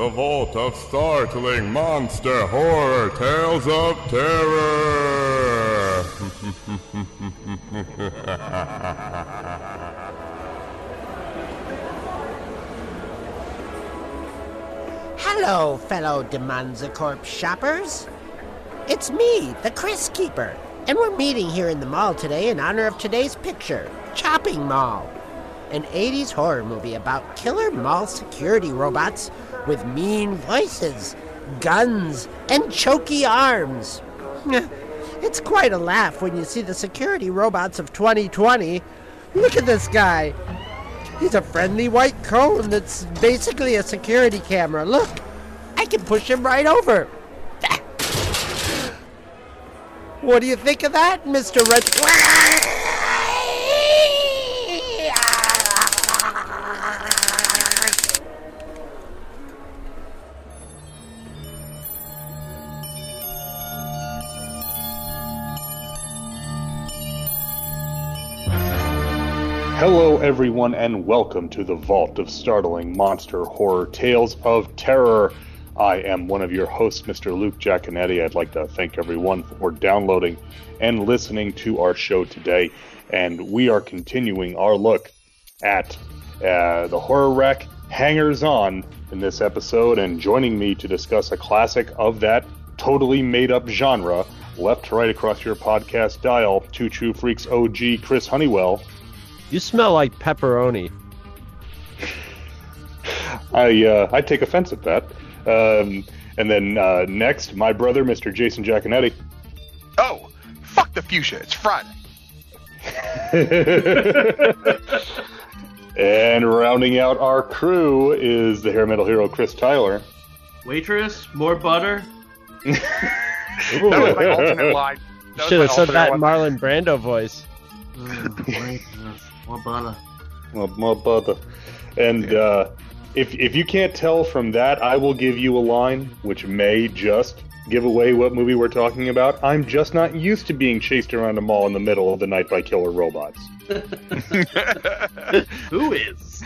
The Vault of Startling Monster Horror Tales of Terror. Hello, fellow Demanzacorp shoppers. It's me, the Chris Keeper, and we're meeting here in the mall today in honor of today's picture, Chopping Mall, an 80s horror movie about killer mall security robots with mean voices, guns, and choky arms. It's quite a laugh when you see the security robots of 2020. Look at this guy. He's a friendly white cone that's basically a security camera. Look, I can push him right over. What do you think of that, Mr. Red? Hello, everyone, and welcome to the Vault of Startling Monster Horror Tales of Terror. I am one of your hosts, Mr. Luke Jaconetti. I'd like to thank everyone for downloading and listening to our show today. And we are continuing our look at uh, the horror rack Hangers On in this episode. And joining me to discuss a classic of that totally made up genre, left to right across your podcast dial, Two True Freaks OG, Chris Honeywell. You smell like pepperoni. I uh, I take offense at that. Um, and then uh, next, my brother, Mr. Jason Jaconetti. Oh, fuck the fuchsia. It's Friday. and rounding out our crew is the hair metal hero Chris Tyler. Waitress, more butter. That was my alternate line. That was Should have said that one. Marlon Brando voice. Waitress, more butter. Well, my brother. And uh, if if you can't tell from that, I will give you a line which may just give away what movie we're talking about. I'm just not used to being chased around a mall in the middle of the night by killer robots. Who is?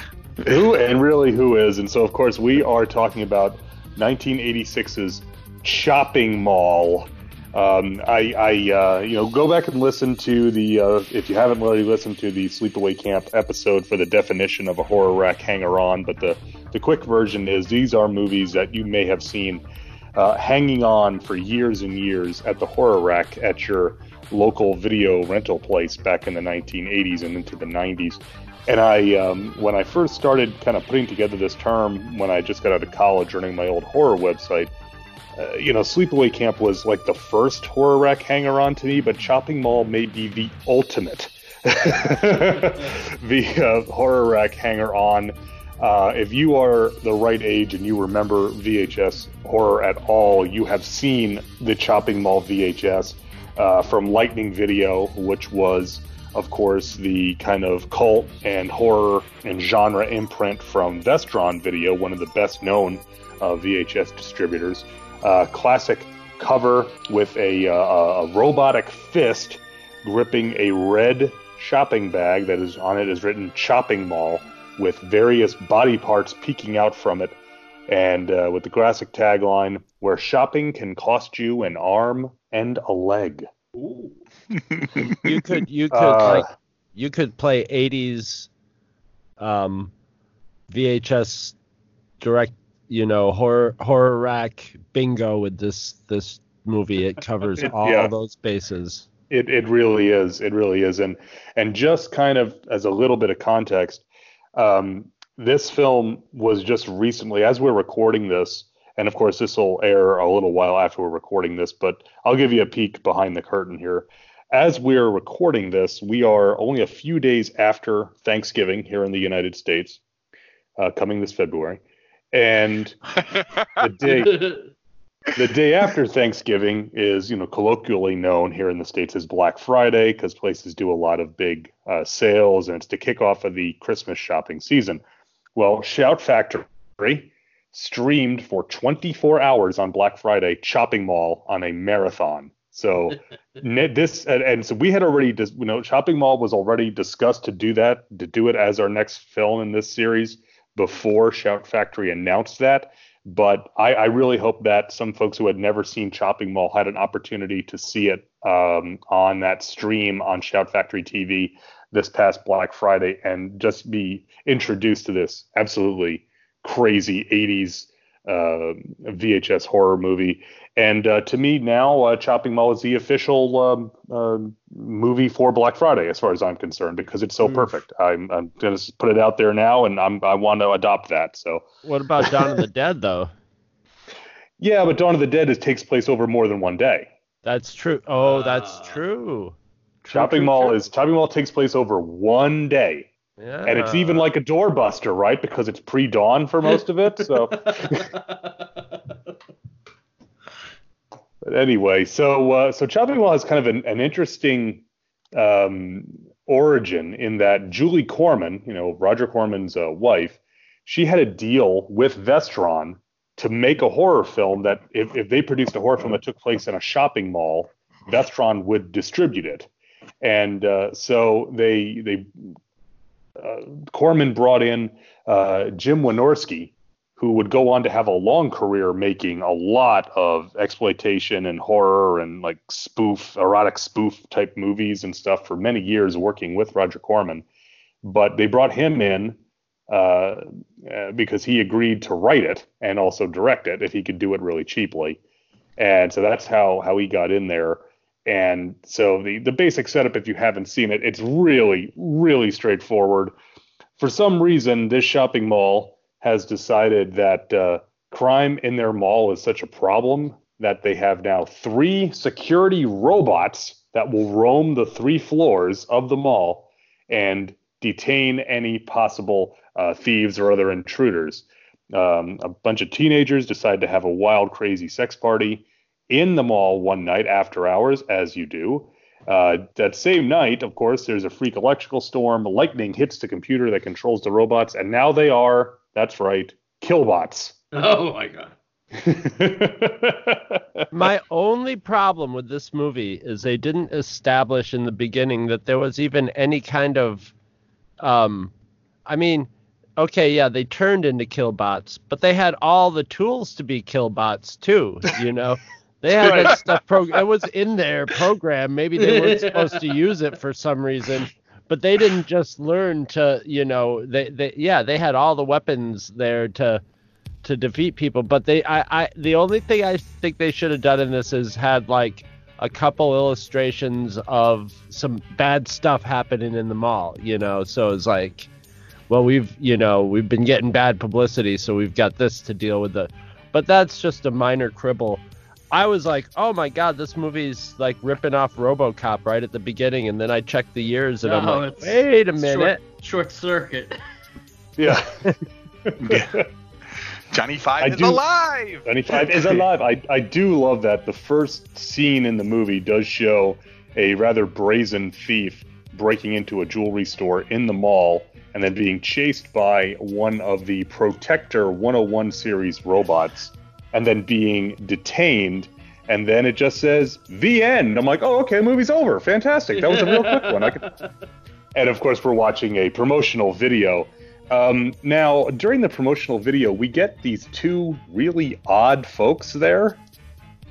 who and really who is and so of course we are talking about 1986's Chopping Mall um, I, I uh, you know, go back and listen to the uh, if you haven't already listened to the Sleepaway Camp episode for the definition of a horror rack hanger on. But the the quick version is these are movies that you may have seen uh, hanging on for years and years at the horror rack at your local video rental place back in the 1980s and into the 90s. And I, um, when I first started kind of putting together this term when I just got out of college running my old horror website, uh, you know, Sleepaway Camp was like the first horror rack hanger on to me, but Chopping Mall may be the ultimate the uh, horror rack hanger on. Uh, if you are the right age and you remember VHS horror at all, you have seen the Chopping Mall VHS uh, from Lightning Video, which was, of course, the kind of cult and horror and genre imprint from Vestron Video, one of the best known uh, VHS distributors. Uh, classic cover with a, uh, a robotic fist gripping a red shopping bag that is on it is written Chopping Mall with various body parts peeking out from it, and uh, with the classic tagline "Where shopping can cost you an arm and a leg." You could you could Uh, like you could play 80s um VHS direct you know horror horror rack bingo with this this movie it covers It- all yeah. those bases It it really is. It really is. And and just kind of as a little bit of context, um, this film was just recently, as we're recording this, and of course this will air a little while after we're recording this, but I'll give you a peek behind the curtain here. As we're recording this, we are only a few days after Thanksgiving here in the United States, uh, coming this February. And the day the day after Thanksgiving is, you know, colloquially known here in the states as Black Friday because places do a lot of big uh, sales, and it's the kickoff of the Christmas shopping season. Well, Shout Factory streamed for 24 hours on Black Friday Chopping Mall on a marathon. So this and, and so we had already, dis- you know, Chopping Mall was already discussed to do that, to do it as our next film in this series before Shout Factory announced that. But I, I really hope that some folks who had never seen Chopping Mall had an opportunity to see it um, on that stream on Shout Factory TV this past Black Friday and just be introduced to this absolutely crazy 80s uh, VHS horror movie. And uh, to me now, uh, Chopping Mall is the official um, uh, movie for Black Friday, as far as I'm concerned, because it's so perfect. I'm, I'm going to put it out there now, and I'm, I want to adopt that. So What about Dawn of the Dead though? yeah, but Dawn of the Dead is, takes place over more than one day. That's true. Oh, that's Ah. true. True, Chopping true, Mall true. is Chopping Mall takes place over one day. Yeah. And it's even like a doorbuster, right? Because it's pre-dawn for most of it. So But anyway, so uh, so Chopping has kind of an, an interesting um, origin in that Julie Corman, you know Roger Corman's uh, wife, she had a deal with Vestron to make a horror film that if, if they produced a horror film that took place in a shopping mall, Vestron would distribute it, and uh, so they they uh, Corman brought in uh, Jim Wynorski, who would go on to have a long career making a lot of exploitation and horror and like spoof, erotic spoof type movies and stuff for many years working with Roger Corman. But they brought him in uh, uh, because he agreed to write it and also direct it if he could do it really cheaply. And so that's how how he got in there. And so the the basic setup, if you haven't seen it, it's really really straightforward. For some reason, this shopping mall has decided that uh, crime in their mall is such a problem that they have now three security robots that will roam the three floors of the mall and detain any possible uh, thieves or other intruders. Um, a bunch of teenagers decide to have a wild, crazy sex party in the mall one night after hours, as you do. Uh, that same night, of course, there's a freak electrical storm. Lightning hits the computer that controls the robots, and now they are, that's right, killbots. oh my god. My only problem with this movie is they didn't establish in the beginning that there was even any kind of um I mean, okay, yeah, they turned into killbots, but they had all the tools to be killbots too, you know. They had that stuff pro it was in their program. Maybe they weren't supposed to use it for some reason. But they didn't just learn to, you know, they, they yeah, they had all the weapons there to to defeat people. But they, I, I, the only thing I think they should have done in this is had like a couple illustrations of some bad stuff happening in the mall. You know, so it's like, well, we've, you know, we've been getting bad publicity, so we've got this to deal with. The, but that's just a minor quibble. I was like, oh my god, this movie's like ripping off RoboCop right at the beginning, and then I checked the years, and I'm like, wait a minute. Short, short circuit. yeah. Johnny Five I is do- alive. 95 is alive. I, I do love that. The first scene in the movie does show a rather brazen thief breaking into a jewelry store in the mall and then being chased by one of the Protector 101 series robots and then being detained. And then it just says the end. I'm like, oh, okay, the movie's over. Fantastic. That was a real quick one. I could... And of course, we're watching a promotional video. Um, now, during the promotional video, we get these two really odd folks there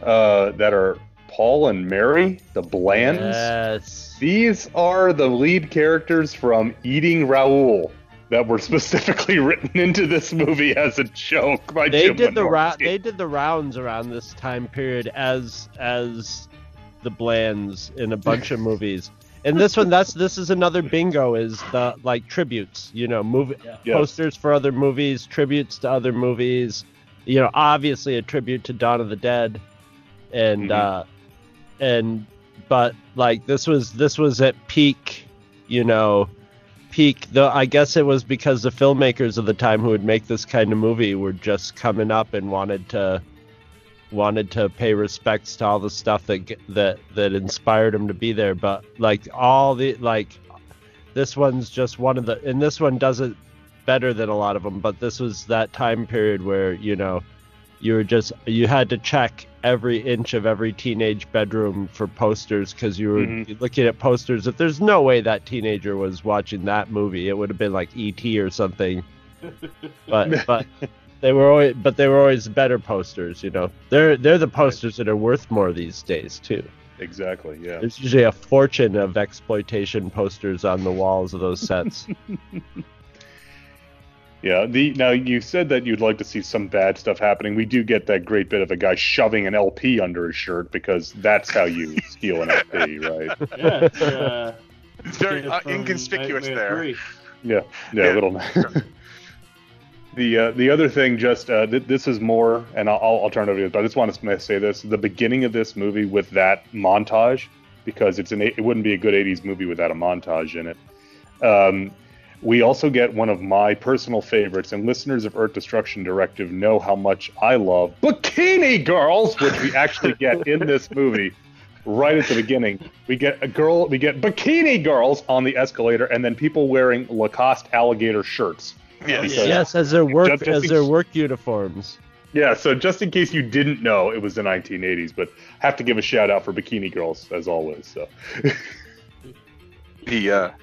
uh, that are Paul and Mary, the Blands. Yes. These are the lead characters from Eating Raoul that were specifically written into this movie as a joke by they Jim did the ra- they did the rounds around this time period as as the Blands in a bunch of movies. And this one, that's this is another bingo is the like tributes, you know, movie Yeah. Posters for other movies, tributes to other movies. You know, obviously a tribute to Dawn of the Dead, and Mhm. uh, and but like this was this was at peak, you know, peak. Though I guess it was because the filmmakers of the time who would make this kind of movie were just coming up and wanted to wanted to pay respects to all the stuff that that that inspired him to be there. But like all the like, this one's just one of the, and this one does it better than a lot of them. But this was that time period where you know you were just you had to check every inch of every teenage bedroom for posters because you were Mhm. looking at posters. If there's no way that teenager was watching that movie, it would have been like E.T. or something. But but they were always but they were always better posters. You know, they're they're the posters that are worth more these days too. Exactly. Yeah. There's usually a fortune of exploitation posters on the walls of those sets. Yeah. The now you said that you'd like to see some bad stuff happening. We do get that great bit of a guy shoving an LP under his shirt because that's how you steal an LP, right? Yeah, it's, uh, It's very uh, inconspicuous there. 3. Yeah. Yeah. Yeah. A little. The uh, the other thing, just uh, th- this is more, and I'll, I'll- I'll turn it over to you. But I just want to say this: the beginning of this movie with that montage, because it's an it wouldn't be a good '80s movie without a montage in it. Um, we also get one of my personal favorites, and listeners of Earth Destruction Directive know how much I love Bikini Girls, which we actually get in this movie. Right at the beginning, we get a girl, we get bikini girls on the escalator, and then people wearing Lacoste alligator shirts. Yes. Yes, as their work Just- just as their work uniforms. Yeah, so just in case you didn't know, it was the 1980s, but have to give a shout out for Bikini Girls as always. So The uh, r-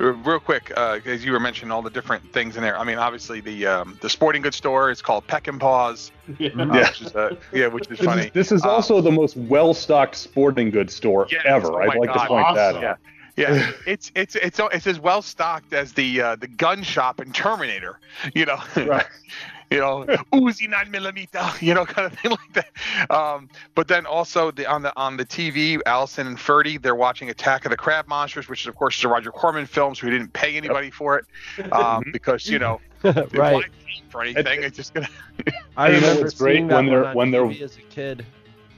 real quick, uh, as you were mentioning all the different things in there. I mean, obviously the um, the sporting goods store is called Peckinpah's. uh, which is, uh, yeah, which is this funny. is, this is Um, also the most well-stocked sporting goods store Yes, ever. oh I'd my like to God, point that awesome. out. Yeah, it's it's it's it's as well stocked as the uh, the gun shop in Terminator. You know, Right. you know, Uzi nine millimeter. You know, kind of thing like that. Um, but then also the on the on the TV, Allison and Ferdy, they're watching Attack of the Crab Monsters, which is of course is a Roger Corman film, so he didn't pay anybody for it um, because you know, right. why for anything? It's just gonna. I And you know remember what's great seeing that when they're- on when they're- as a kid.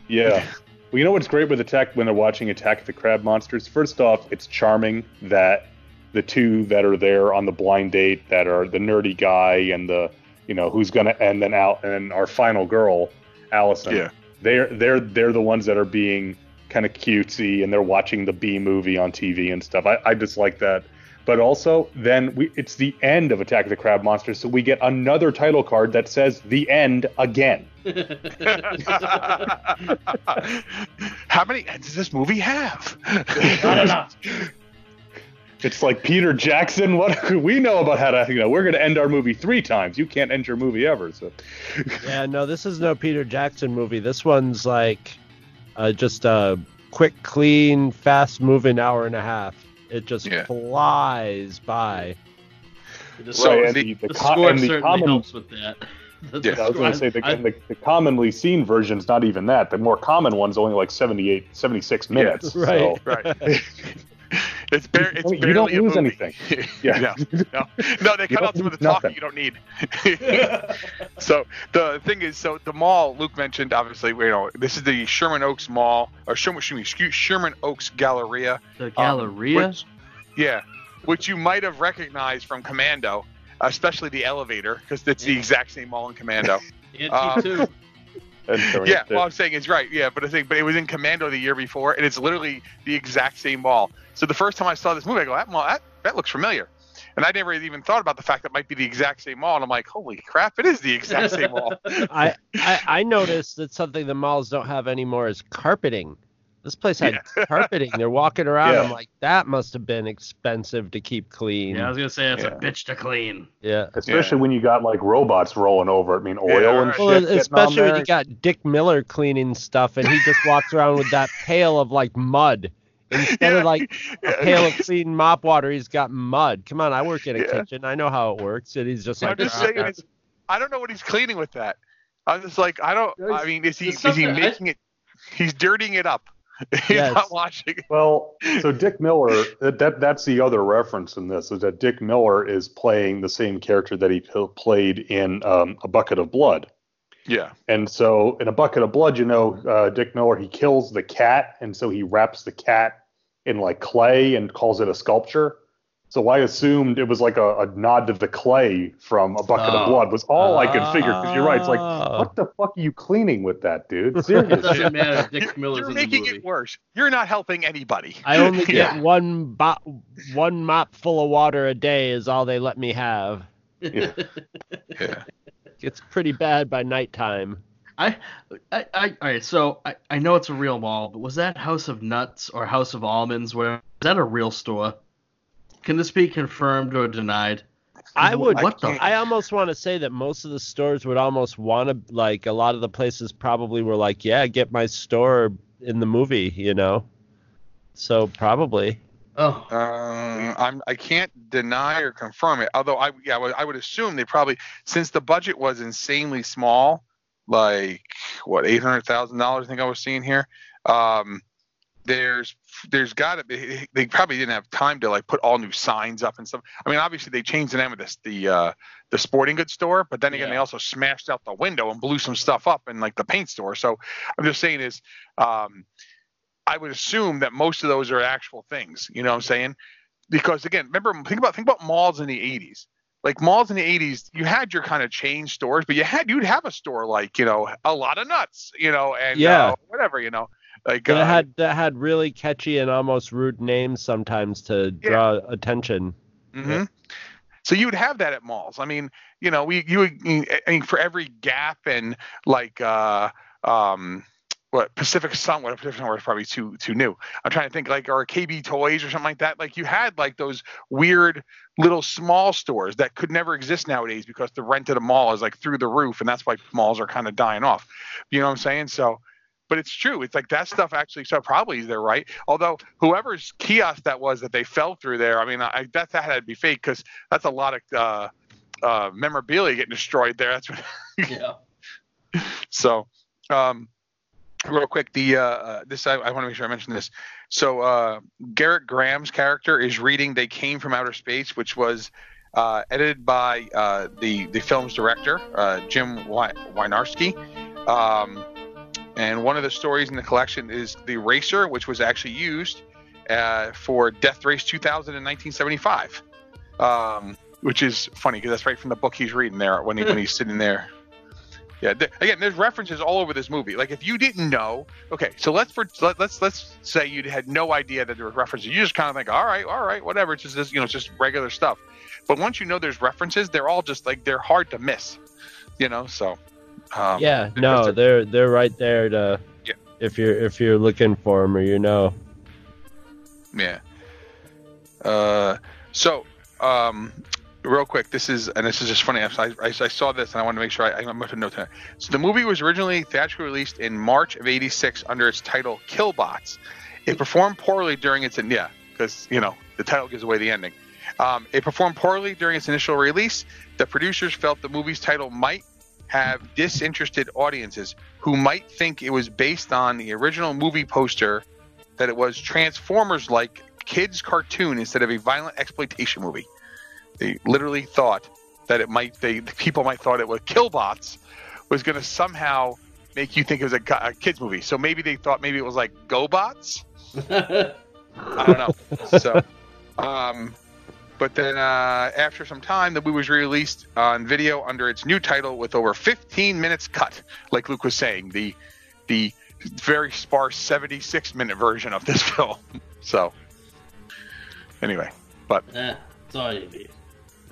Yeah. Well, you know what's great with Attack when they're watching Attack of the Crab Monsters? First off, it's charming that the two that are there on the blind date that are the nerdy guy and the you know who's gonna and then out and our final girl, Allison. Yeah. They're they're they're the ones that are being kind of cutesy and they're watching the B movie on TV and stuff. I, I just like that. But also, then we it's the end of Attack of the Crab Monsters, so we get another title card that says the end again. How many ends does this movie have? Not enough. It's like Peter Jackson. What we know about how to, you know, we're going to end our movie three times. You can't end your movie ever. So, Yeah, no, this is no Peter Jackson movie. This one's like uh, just a quick, clean, fast-moving hour and a half. It just Yeah. flies by. The, So right, and the- the, the, the co- score and the certainly common, helps with that. The Yeah. I was going to say the, I- the, the commonly seen version's not even that. The more common one's only like 78, 76 minutes. right. So, right. It's, bar- it's I mean, barely you don't a lose movie. anything. Yeah. no, no, no, they cut out don't some of the lose talking you don't need. so the thing is, so the mall Luke mentioned, obviously, you know, this is the Sherman Oaks Mall or Sherman, excuse me, excuse- Sherman Oaks Galleria. the um, which- yeah, which you might have recognized from Commando, especially the elevator, because it's the exact same mall in Commando. and um, T2. And so Yeah, it's- well, I'm saying it's right. Yeah, but I think, but it was in Commando the year before, and it's literally the exact same mall. So the first time I saw this movie, I go, that mall, that, that looks familiar, and I never even thought about the fact that it might be the exact same mall. And I'm like, holy crap, it is the exact same mall. I, I I noticed that something the malls don't have anymore is carpeting. This place had carpeting. They're walking around. Yeah. I'm like, that must have been expensive to keep clean. yeah, I was gonna say it's Yeah. a bitch to clean. Yeah. especially when you got like robots rolling over. I mean, oil Yeah, and right. shit. Well, getting on especially when you got Dick Miller cleaning stuff, and he just walks around with that pail of like mud instead of like a pail of clean mop water. He's got mud. Come on, I work in a Yeah. kitchen. I know how it works. And he's just like. I'm like, just "Ah, saying, ah." it's, I don't know what he's cleaning with that. I'm just like, I don't. I mean, is he is he something I- making it? He's dirtying it up. He's Yes. not washing it. Well, so Dick Miller, that, that that's the other reference in this is that Dick Miller is playing the same character that he p- played in um, A Bucket of Blood. Yeah. And so in A Bucket of Blood, you know, uh, Dick Miller he kills the cat, and so he wraps the cat in like clay and calls it a sculpture. So I assumed it was like a, a nod to the clay from a bucket of Oh. blood. Was all I could figure. Because you're right. It's like, Oh. what the fuck are you cleaning with that, dude? It Seriously. doesn't matter. Dick You're, Miller's you're making it worse. You're not helping anybody. I only get Yeah. one bo- one mop full of water a day is all they let me have. Yeah. Yeah. It's pretty bad by nighttime. I, I, I, all right. So I, I know it's a real mall, but was that House of Nuts or House of Almonds? Where is that a real store? Can this be confirmed or denied? I would. What the? I almost want to say that most of the stores would almost want to like a lot of the places probably were like, yeah, get my store in the movie, you know. So probably. Oh, Uh, I'm I can't deny or confirm it. Although I yeah I would- I would assume they probably since the budget was insanely small, like what eight hundred thousand dollars I think I was seeing here. Um, there's there's got to be they probably didn't have time to like put all new signs up and stuff. I mean obviously they changed the name of this the uh, the sporting goods store, but then again Yeah. they also smashed out the window and blew some stuff up in like the paint store. So I'm just saying is. Um, I would assume that most of those are actual things. You know what I'm saying? Because again, remember think about think about malls in the 80s. Like malls in the 80s, you had your kind of chain stores, but you had you'd have a store like you know a lot of nuts, you know, and Yeah. uh, whatever, you know, like That had that had really catchy and almost rude names sometimes to Yeah. draw attention. hmm So you would have that at malls. I mean, you know, we you would I mean for every Gap and like uh um what Pacific Sun, what Pacific Sun was probably too too new. I'm trying to think like or KB Toys or something like that. Like you had like those weird little small stores that could never exist nowadays because the rent at a mall is like through the roof, and that's why malls are kind of dying off. You know what I'm saying? So. But it's true. It's like that stuff actually. So probably they're right. Although whoever's kiosk that was that they fell through there, I mean, I, that that had to be fake because that's a lot of uh, uh, memorabilia getting destroyed there. That's what, yeah. so. Um, real quick, the uh, uh, this I, I want to make sure I mention this. So uh, Garrett Graham's character is reading "They Came from Outer Space," which was uh, edited by uh, the the film's director uh, Jim Wy- Wynorski. Um, and one of the stories in the collection is the Racer, which was actually used uh, for Death Race 2000 in 1975. Um, which is funny because that's right from the book he's reading there when he when he's sitting there. Yeah, th- again, there's references all over this movie. Like if you didn't know, okay, so let's for, let, let's let's say you had no idea that there were references. You just kind of think, all right, all right, whatever. It's just this, you know, it's just regular stuff. But once you know there's references, they're all just like they're hard to miss. You know, so um, yeah, no, they're they're right there to Yeah. if you're if you're looking for them or you know. Yeah. Uh, so, um, real quick, this is, and this is just funny. I, I, I saw this and I wanted to make sure I, I must have noted it. So the movie was originally theatrically released in March of '86 under its title Killbots. It performed poorly during its yeah, because you know the title gives away the ending. Um, it performed poorly during its initial release. The producers felt the movie's title might have disinterested audiences who might think it was based on the original movie poster that it was Transformers like kids cartoon instead of a violent exploitation movie. They literally thought that it might they people might thought it was Killbots was going to somehow make you think it was a, a kids movie. So maybe they thought maybe it was like GoBots. I don't know. So, um, but then uh, after some time, the movie was released on video under its new title with over 15 minutes cut. Like Luke was saying, the the very sparse 76 minute version of this film. So, anyway, but Eh, that's all you need.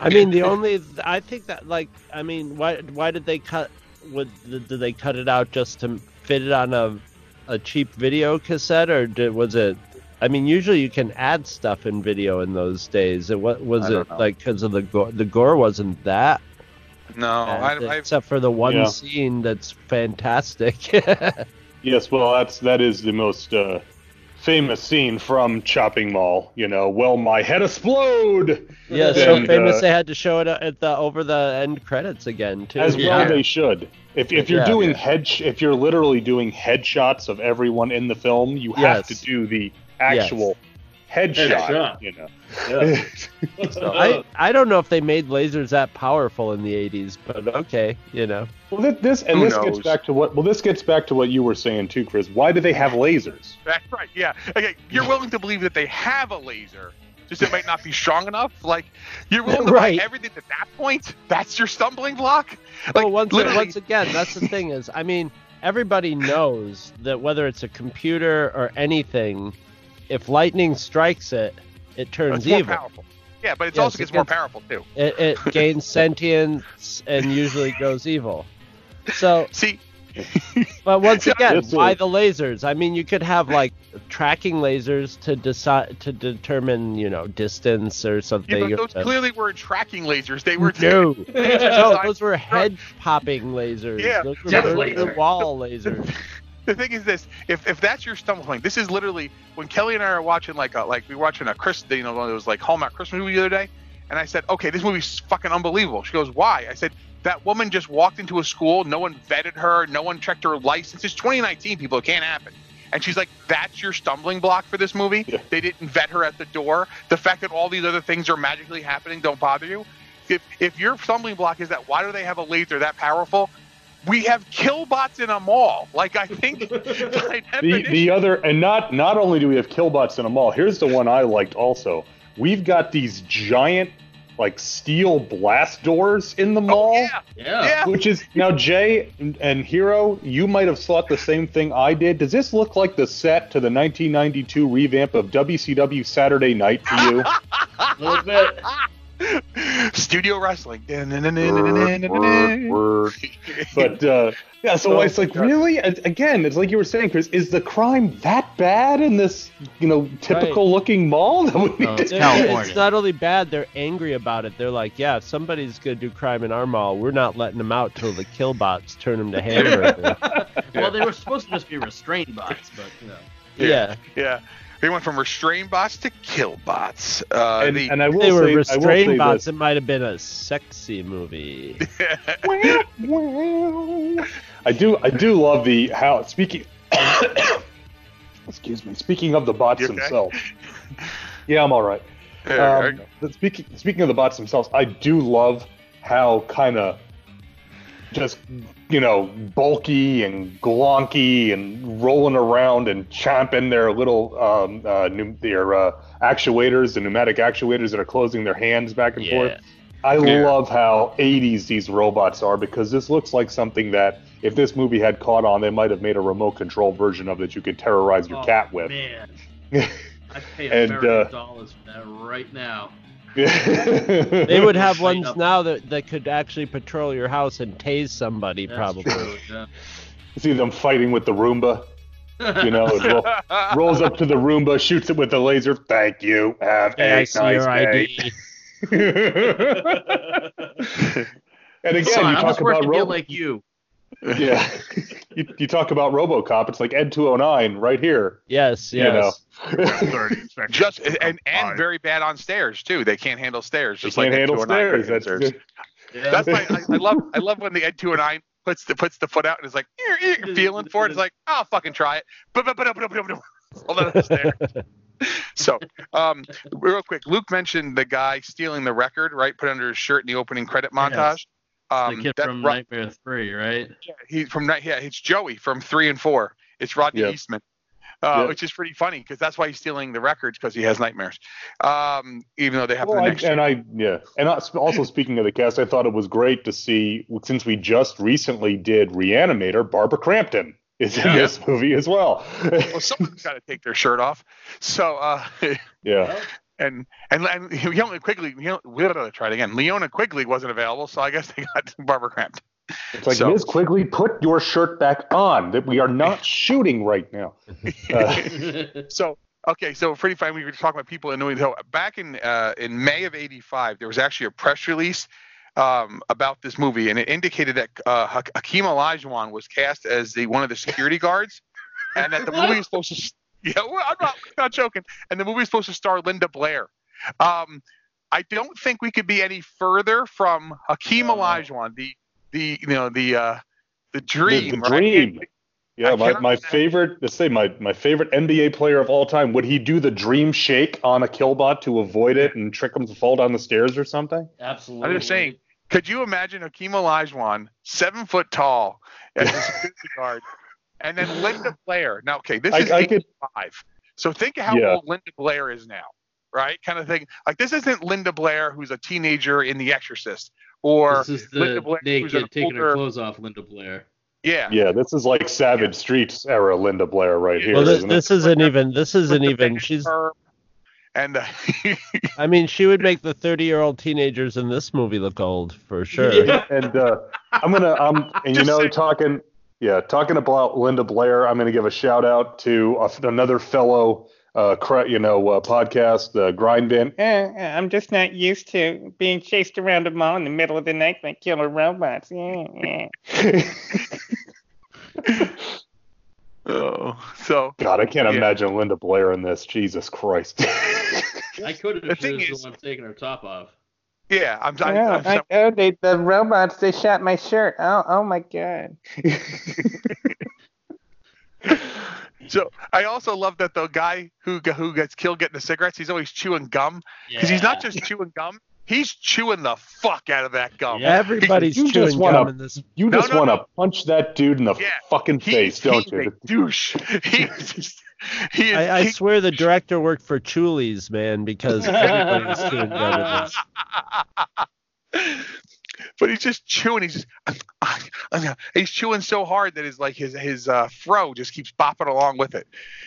I mean, the only I think that like I mean, why why did they cut? Would did they cut it out just to fit it on a a cheap video cassette, or did, was it? I mean, usually you can add stuff in video in those days. It what was it know. like because of the gore? The gore wasn't that, no, bad, I, except for the one Yeah. scene that's fantastic. Yes, well, that's that is the most uh, famous scene from Chopping Mall. You know, well, my head explode. yeah, so famous uh, they had to show it at the over the end credits again too. As Yeah. well, they should. If if you're Yeah. doing head, if you're literally doing headshots of everyone in the film, you have to do the actual headshot. Headshot. You know. Yeah. I, I don't know if they made lasers that powerful in the 80s, but okay, you know. Well, thi- this and Who this gets back to what. Well, this gets back to what you were saying too, Chris. Why do they have lasers? that's right. Yeah, okay. You're willing to believe that they have a laser, just it might not be strong enough. Like you're willing to Right. buy everything at that point. That's your stumbling block. Like well, once, literally, once again, that's the thing is, I mean, everybody knows that whether it's a computer or anything, if lightning strikes it, it turns it's more evil. powerful. Yeah, but it Yes, also it gets more gets- powerful too. It, it gains sentience and usually goes evil. So, See, but once again, why the lasers? I mean, you could have like tracking lasers to decide to determine, you know, distance or yeah, something. but those to- clearly weren't tracking lasers. They were no, just no, those were head popping lasers. Yeah. those were Death burn the wall lasers. The thing is this: if if that's your stumbling point, this is literally when Kelly and I are watching like a, like we were watching a Chris, you know, one of those like Hallmark Christmas movie the other day, and I said, okay, this movie's fucking unbelievable. She goes, why? I said. That woman just walked into a school. No one vetted her. No one checked her license. It's 2019, people. It can't happen. And she's like, "That's your stumbling block for this movie. Yeah. They didn't vet her at the door. The fact that all these other things are magically happening don't bother you. If if your stumbling block is that, why do they have a laser that powerful? We have killbots in a mall. Like I think The the other and not not only do we have killbots in a mall. Here's the one I liked also. We've got these giant like steel blast doors in the oh, mall. Oh, yeah, Yeah. yeah. Which is now Jay and, and Hero, you might have thought the same thing I did. Does this look like the set to the 1992 revamp of WCW Saturday Night to you? A little bit. Studio wrestling. Word, word. But uh, yeah, so Oh, it's like God. really again, it's like you were saying, Chris. Is the crime that bad in this, you know, typical looking mall? That we No, it's to- California. It's not only bad; they're angry about it. They're like, "Yeah, if somebody's gonna do crime in our mall, we're not letting them out till the killbots turn them to hamburger." Well, they were supposed to just be restrained bots, but you know. yeah. Yeah. They went from restrain bots to kill bots. Uh, and, the, and I will They were say, I will say bots. this. It might have been a sexy movie. I do I do love the how speaking excuse me speaking of the bots okay? themselves. Yeah, I'm all right. There, there you Um, go. but speaking speaking of the bots themselves, I do love how kind of just you know bulky and glonky and rolling around and chomping their little um, uh, their uh, actuators, the pneumatic actuators that are closing their hands back and forth. I Yeah. love how 80s these robots are because this looks like something that if this movie had caught on, they might have made a remote control version of that you could terrorize your Oh, cat with. Man, I'd pay a And, uh, dollars for that right now. They they would have ones up. now that, that could actually patrol your house and tase somebody, That's probably. true, yeah. see them fighting with the Roomba. You know, it ro- rolls up to the Roomba, shoots it with the laser. Thank you. Have Yeah, I a nice your day. ID. and again, Son, you I was talk about working Robo- like you. Yeah, you, you talk about RoboCop. It's like Ed 209 right here. Yes, You yes. know, Just and and very bad on stairs too. They can't handle stairs. They Just can't like handle Ed 209 stairs. That's handle stairs. Yeah. That's why I, I love I love when the Ed 209 puts the puts the foot out and is like "Eh, eh," feeling for it. It's like I'll fucking try it. But but but but but but hold on the stairs. So, um, real quick, Luke mentioned the guy stealing the record, right? Put under his shirt in the opening credit montage. the Um, kid that's from Ro- Nightmare 3, right? Yeah, he from night yeah it's joey from three and four it's rodney Yeah. eastman uh, Yeah. which is pretty funny because that's why he's stealing the records because he has nightmares um, even though they have Well, the I, next and I yeah, and also speaking of the cast, I thought it was great to see since we just recently did Reanimator, Barbara Crampton is in Yeah. this movie as well. well someone's got to take their shirt off so uh, yeah, and and and Linnea Quigley, you know, we'll try it again. Linnea Quigley wasn't available, so I guess they got Barbara Crampton. it's like So- Ms. Quigley, put your shirt back on. That we are not shooting right now. Uh, So okay, so pretty fine. We were talking about people in New England. So back in uh, in May of '85, there was actually a press release um, about this movie, and it indicated that uh, Ha- Hakeem Olajuwon was cast as the one of the security guards, and that the movie was supposed to. Yeah, well, I'm not, I'm not joking. And the movie was supposed to star Linda Blair. Um, I don't think we could be any further from Hakeem No. Olajuwon, the the you know the uh, the the, dream. the right? dream. Yeah, I my, my favorite. Let's say my, my favorite NBA player of all time. Would he do the dream shake on a killbot to avoid it and trick him to fall down the stairs or something? Absolutely. I'm just saying, could you imagine Hakeem Olajuwon, seven foot tall, as a security guard, and then Linda Blair? Now, okay, this I- is I could- 85. So think of how Yeah. old Linda Blair is now. right? Kind of thing. Like this isn't Linda Blair, who's a teenager in The Exorcist, or this is Linda the Blair, who's an naked taking her clothes off, Linda Blair. yeah, Yeah, this is like Savage Streets era Linda Blair right here. Well, this, isn't this isn't even. This isn't even. She's. perm, and uh, I mean, she would make the 30 year old teenagers in this movie look old for sure. Yeah. and uh, I'm gonna um and you Just know saying. talking yeah talking about Linda Blair, I'm gonna give a shout out to uh, another fellow uh you know uh, podcast uh, Grind Bin. Eh, I'm just not used to being chased around a mall in the middle of the night by killer robots. Yeah, oh, so God, I can't Yeah. imagine Linda Blair in this. Jesus Christ. I could The have thing she was is- the one taking her top off. Yeah, I'm. I, Oh, I'm I, oh, they, the robots, they shot my shirt. Oh, oh my God. so I also love that the guy who who gets killed getting the cigarettes, he's always chewing gum because he's not just chewing gum, he's chewing the fuck out of that gum. Yeah. Everybody's You just chewing wanna- gum in this. You just no, want to no. punch that dude in the Yeah. fucking He- face, don't he's you? a douche. He's just, he I, I he- swear the director worked for Chulies, man, because everybody's chewing gum in this. but he's just chewing. He's just he's chewing so hard that his like his his uh, fro just keeps bopping along with it.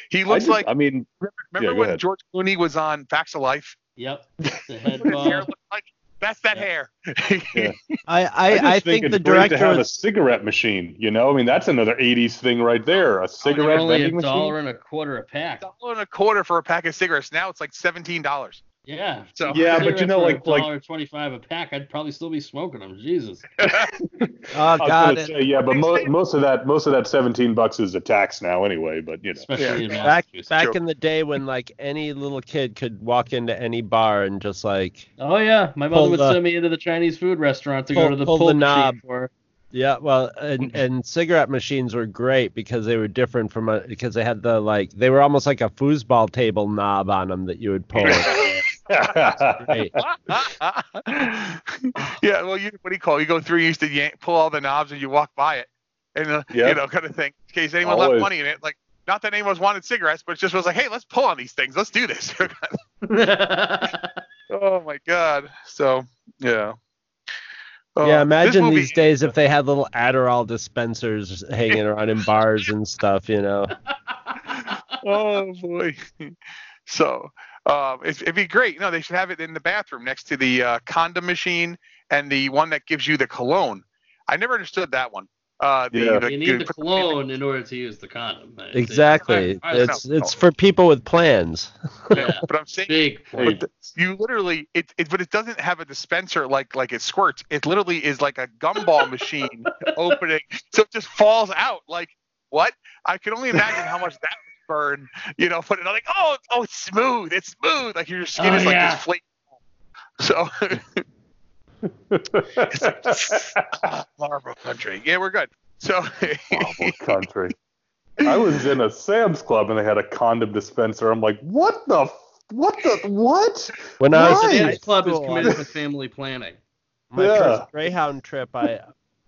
He I, looks just- like I mean, remember go when ahead. George Clooney was on Facts of Life? Yep. The head What his hair bob. looked like. That's that Yeah. hair. Yeah. I, I, I, just I think, think it's the great director to have a cigarette machine. You know, I mean, that's another '80s thing right there. A Oh, cigarette they're only a dollar machine. and a quarter a pack. A Dollar and a quarter for a pack of cigarettes. Now it's like seventeen dollars. Yeah. So Yeah, but you know, like- like- twenty-five a pack, I'd probably still be smoking them. Jesus. oh god, say, yeah, but mo- most of that, most of that 17 bucks is a tax now, anyway. But you know, Especially in back back True. in the day when like any little kid could walk into any bar and just like Oh yeah, my mother would the- send me into the Chinese food restaurant to Pull- go to the pull pull, the knob. for. yeah, well, and and cigarette machines were great because they were different from a because they had the like they were almost like a foosball table knob on them that you would pull. Great. yeah, well, you what do you call? it? You go through, you used to yank, pull all the knobs, and you walk by it, and uh, Yeah. you know, kind of thing. In case anyone Always. left money in it, like not that anyone wanted cigarettes, but it just was like, hey, let's pull on these things. Let's do this. oh my god. So yeah. Uh, yeah, imagine movie- these days if they had little Adderall dispensers hanging around in bars and stuff, you know. oh boy. So um, it's, it'd be great. No, they should have it in the bathroom next to the uh, condom machine and the one that gives you the cologne. I never understood that one. Uh, the, Yeah. the- you need the cologne in order to use the condom. I- Exactly. I- I- It's it's for people with plans. yeah, But I'm saying big. Hey, But you literally it, it but it doesn't have a dispenser like like it squirts. It literally is like a gumball machine opening, so it just falls out. Like what? I can only imagine how much that would burn. You know, put it on like oh oh it's smooth, it's smooth. Like your skin Oh, is like yeah. this flake. So it's like Marlboro Country. Yeah, we're good. So Marble country. I was in a Sam's Club and they had a condom dispenser. I'm like, what the, f- what the, what? When I was Right. in Sam's Club is committed to family planning. my Yeah. first Greyhound trip, I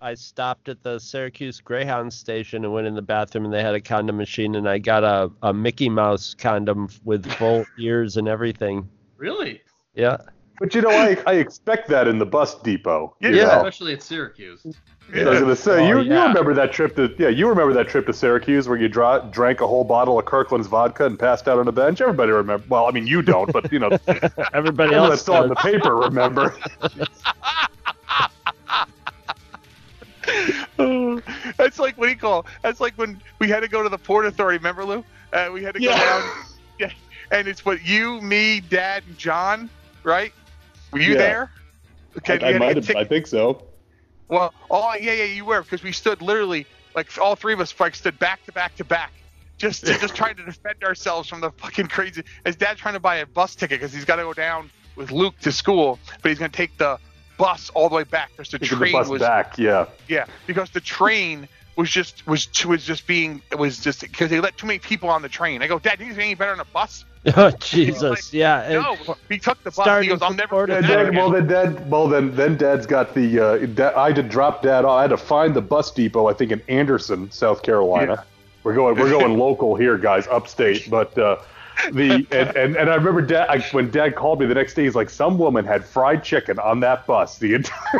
I stopped at the Syracuse Greyhound station and went in the bathroom and they had a condom machine and I got a, a Mickey Mouse condom with full ears and everything. Really? Yeah. But you know, I, I expect that in the bus depot. you Yeah. know? Especially at Syracuse. I was gonna say Oh, you, you remember that trip to yeah you remember that trip to Syracuse where you dra- drank a whole bottle of Kirkland's vodka and passed out on a bench. Everybody remember. Well, I mean you don't, but you know Everybody else saw it in the paper. Remember? That's like what do you call? That's like when we had to go to the port authority. Remember, Lou? Uh, we had to go Yeah. down. Yeah, and it's what you, me, Dad, and John, right? Were you Yeah. there? Okay, I, I might have. I think so. Well, oh yeah, yeah, you were because we stood literally like all three of us like stood back to back to back, just just trying to defend ourselves from the fucking crazy. His dad trying to buy a bus ticket because he's got to go down with Luke to school, but he's gonna take the bus all the way back because the Taking train the bus was back. Yeah. yeah because the train was just was was just being it was just because they let too many people on the train. I go, Dad, do you think it's any better on a bus? Oh Jesus, yeah. No, he took the bus. He goes, I'm never Port doing Yeah, that Dad, again. well then, Dad, well then, then Dad's got the. Uh, Dad, I had to drop Dad off. I had to find the bus depot. I think in Anderson, South Carolina. We're going. We're going local here, guys, upstate. But uh, the and, and, and I remember dad I, when dad called me the next day. He's like, some woman had fried chicken on that bus the entire.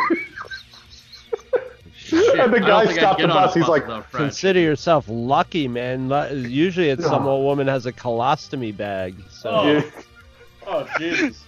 Shit, and the guy stopped the on bus. He's like, Consider yourself lucky, man. Usually, it's some old woman has a colostomy bag. So Oh. Yeah. Oh, Jesus.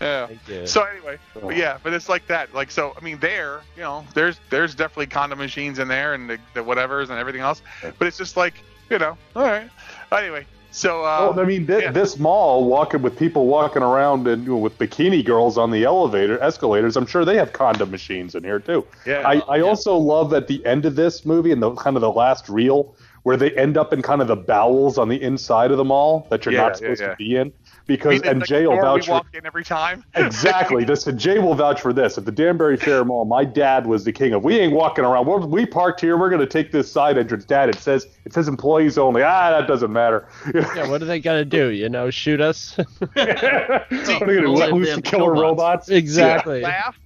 Yeah. So anyway, but yeah, but it's like that. Like so, I mean, there, you know, there's there's definitely condom machines in there and the, the whatevers and everything else. But it's just like, you know, all right. Anyway, so uh, Well, I mean, thi- yeah. this mall walking with people walking around and you know, with bikini girls on the elevator escalators. I'm sure they have condom machines in here too. yeah, I, I also love at the end of this movie and the kind of the last reel where they end up in kind of the bowels on the inside of the mall that you're Yeah, not supposed yeah, yeah. to be in because and Jay will vouch we for walk in every time. exactly. this and Jay will vouch for this. At the Danbury Fair Mall, my dad was the king of. We ain't walking around. We're, we parked here. We're going to take this side entrance. Dad, it says it says employees only. Ah, that doesn't matter. yeah, what are they gonna do? You know, shoot us? what are they going to Well, let loose the killer robots. robots? exactly. laugh.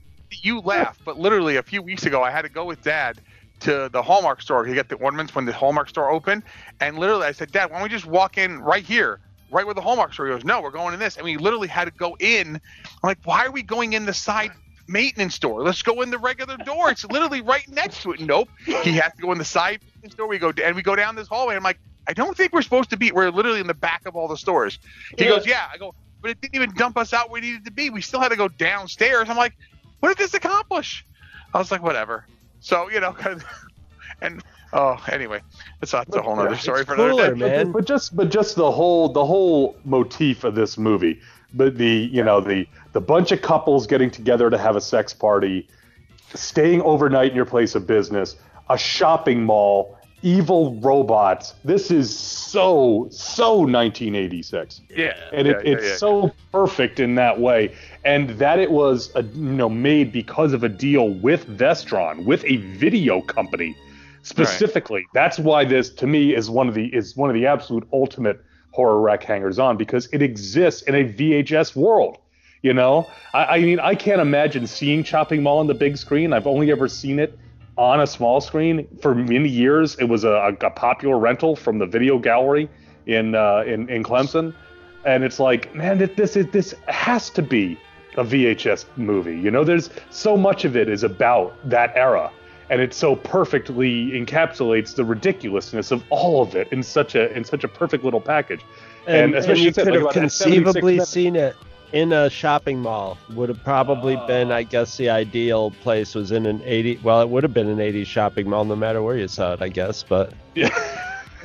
You laugh, but literally a few weeks ago, I had to go with Dad to the Hallmark store to get the ornaments when the Hallmark store opened. And literally, I said, Dad, why don't we just walk in right here, right where the Hallmark store? Goes, No, we're going in this. And we literally had to go in. I'm like, Why are we going in the side maintenance store? Let's go in the regular door. It's literally right next to it. Nope. He has to go in the side maintenance store. We go and we go down this hallway. I'm like, I don't think we're supposed to be. We're literally in the back of all the stores. He Yeah. goes, Yeah. I go, but it didn't even dump us out where we needed to be. We still had to go downstairs. I'm like, what did this accomplish? I was like, whatever. So you know, and oh, anyway, it's that's a whole nother story for another cooler, day. man. But just but just the whole the whole motif of this movie, but the you know the the bunch of couples getting together to have a sex party, staying overnight in your place of business, a shopping mall, evil robots. This is so so 1986 Yeah, and yeah, it, yeah, it's yeah. so perfect in that way and that it was a, you know made because of a deal with Vestron with a video company specifically that's why this to me is one of the is one of the absolute ultimate horror rack hangers on because it exists in a VHS world you know? I, I mean I can't imagine seeing Chopping Mall on the big screen. I've only ever seen it on a small screen. For many years it was a, a popular rental from the video gallery in uh, in in Clemson, and it's like, man, this is this has to be a VHS movie. You know, there's so much of it is about that era, and it so perfectly encapsulates the ridiculousness of all of it in such a in such a perfect little package. And, And and especially you you could have about that 76 conceivably seen it in a shopping mall. Would have probably ah. been, I guess, the ideal place was in an 80. Well, it would have been an 80s shopping mall, no matter where you saw it, I guess. But yeah.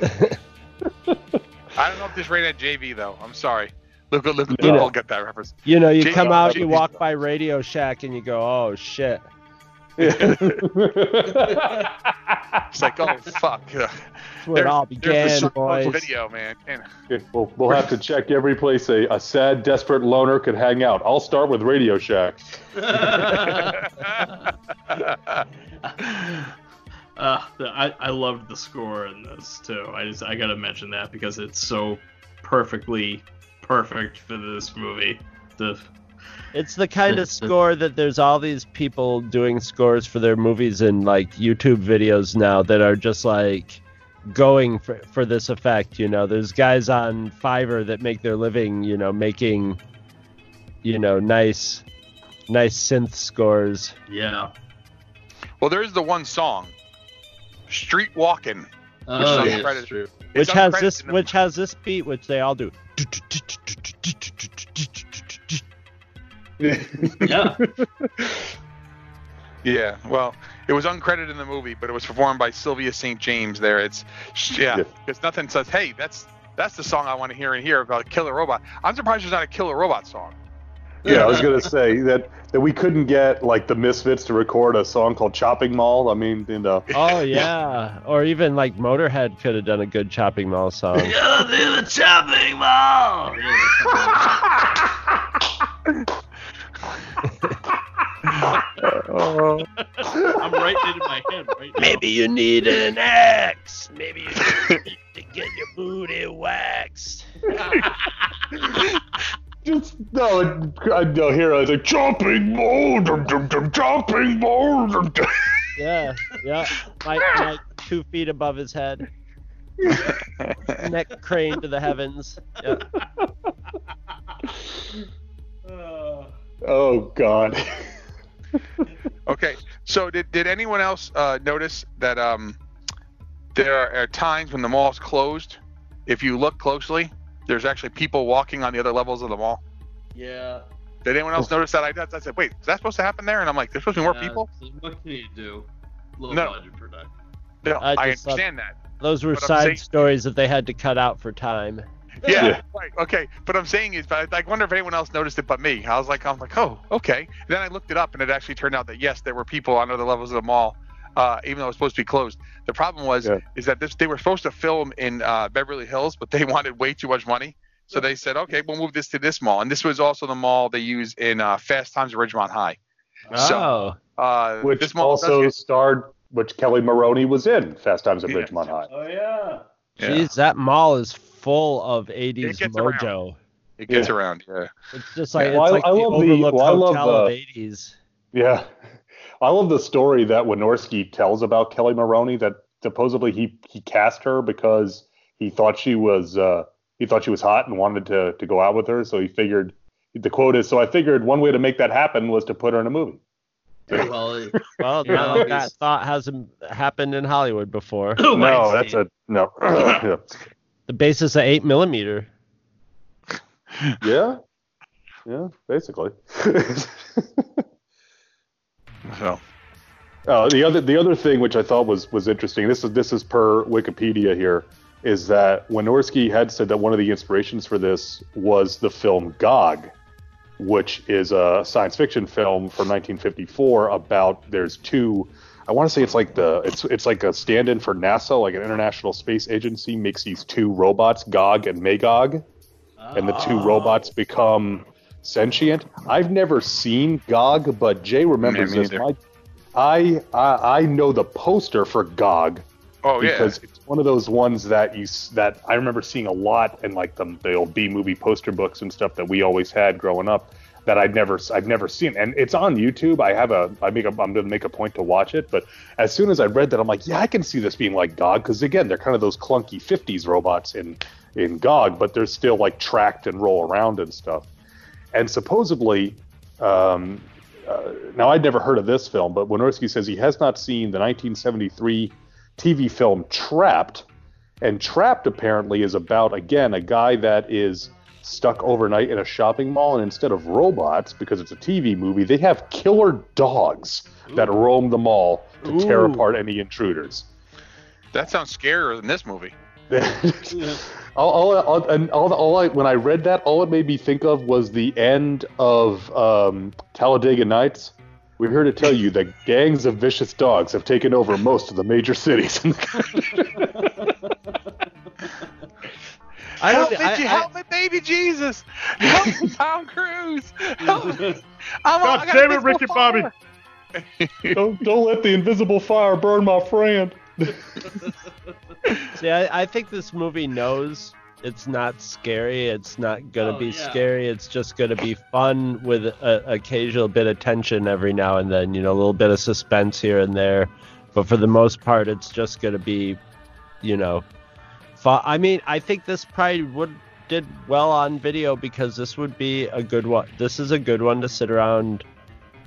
I don't know if this rated at JV though. I'm sorry. Look, look, look, You know. I'll get that reference. you know, you Jake- come out, Jake- you walk by Radio Shack, and you go, "Oh shit." It's like, oh fuck. That's where it all began, the boys. video, man. And- we'll, we'll have to check every place a, a sad, desperate loner could hang out. I'll start with Radio Shack. Uh, I, I loved the score in this too. I just I gotta mention that because it's so perfectly perfect for this movie. The It's the kind of score that there's all these people doing scores for their movies and like YouTube videos now that are just like going for, for this effect. You know, there's guys on Fiverr that make their living, you know, making, you know, nice, nice synth scores. yeah. well, there is the one song, "Street Walking," Oh, is yeah, uncredited. it's true. Which has this, which has this beat, which they all do. Yeah. Yeah, well, it was uncredited in the movie, but it was performed by Sylvia St. James. There, it's yeah, Yeah. because nothing says, "Hey, that's that's the song I want to hear and hear about Killer Robot." I'm surprised there's not a Killer Robot song. Yeah, I was gonna say that that we couldn't get like the Misfits to record a song called "Chopping Mall." I mean, you know, Oh yeah, or even like Motorhead could have done a good chopping mall song. Go to the chopping mall. I'm writing it in my head right now. Maybe you need an axe. Maybe you need to get your booty waxed. just no, it, I no here I was like "Chopping Mall," dum, dum, dum, "Chopping Mall." Dum, dum. Yeah, yeah. Like, like two feet above his head. neck crane to the heavens. Yeah. Oh God. Okay, so did, did anyone else uh, notice that um, there are times when the mall's closed? If you look closely, there's actually people walking on the other levels of the mall. Yeah. Did anyone else notice that? I, I said, wait, is that supposed to happen there? And I'm like, there's supposed to be more Yeah, people? What can you do? Low No. budget production. No, I I, understand that. Those were But side saying- stories that they had to cut out for time. Yeah, Yeah. right. Okay, but I'm saying is, but I, I wonder if anyone else noticed it but me. I was like, I'm like, oh, okay. then I looked it up, and it actually turned out that yes, there were people on other levels of the mall, uh, even though it was supposed to be closed. The problem was Yeah. is that this they were supposed to film in uh, Beverly Hills, but they wanted way too much money, so they said, okay, we'll move this to this mall, and this was also the mall they use in uh, Fast Times at Ridgemont High. So, Oh, uh, Which this mall also get- starred, which Kelly Maroney was in Fast Times at Yeah. Ridgemont High. Oh yeah. yeah, jeez, that mall is full of 80s gets around. mojo. it gets Yeah. around. Yeah. It's just like, Well, I- it's like I the love the- overlooked well, I love hotel of the- 80s. Yeah. I love the story that Wynorski tells about Kelly Maroney that supposedly he, he cast her because he thought she was uh, he thought she was hot and wanted to, to go out with her. So he figured the quote is so I figured one way to make that happen was to put her in a movie. Well, Well, no, that thought hasn't happened in Hollywood before. No, that's a no. yeah. The basis of 8 millimeter. yeah. Yeah, basically. So Uh, the other the other thing which I thought was was interesting. This is this is per Wikipedia here. Is that Wynorski had said that one of the inspirations for this was the film Gog, which is a science fiction film from 1954 about there's two. I want to say it's like the it's it's like a stand-in for NASA, like an international space agency makes these two robots, Gog and Magog, and the two ah. robots become sentient. I've never seen Gog, but Jay remembers this. My, I, I I know the poster for Gog Oh yeah. because it's one of those ones that you that I remember seeing a lot in like the the old B movie poster books and stuff that we always had growing up that I'd never I've never seen and it's on YouTube. I have a I make a I'm gonna make a point to watch it, but as soon as I read that I'm like, yeah, I can see this being like Gog because again they're kind of those clunky 50s robots in in Gog, but they're still like tracked and roll around and stuff. And supposedly, um, uh, now I'd never heard of this film, but Wynorski says he has not seen the 1973 TV film Trapped. And Trapped apparently is about, again, a guy that is stuck overnight in a shopping mall, and instead of robots, because it's a TV movie, they have killer dogs that roam the mall to tear apart any intruders. that sounds scarier than this movie. all, all, all, and all, all I, when I read that, all it made me think of was the end of um, Talladega Nights. We're here to tell you that gangs of vicious dogs have taken over most of the major cities. in the country. I help don't, me, I, Je- I- help me, baby Jesus! Help me, Tom Cruise! Help me. I'm God I damn it, invisible Ricky Bobby. don't, don't let the invisible fire burn my friend. See, I, I think this movie knows it's not scary. It's not gonna Oh, be yeah. scary. It's just gonna be fun with a occasional bit of tension every now and then. You know, a little bit of suspense here and there. But for the most part, it's just gonna be, you know, fun. I mean, I think this probably would did well on video because this would be a good one. This is a good one to sit around.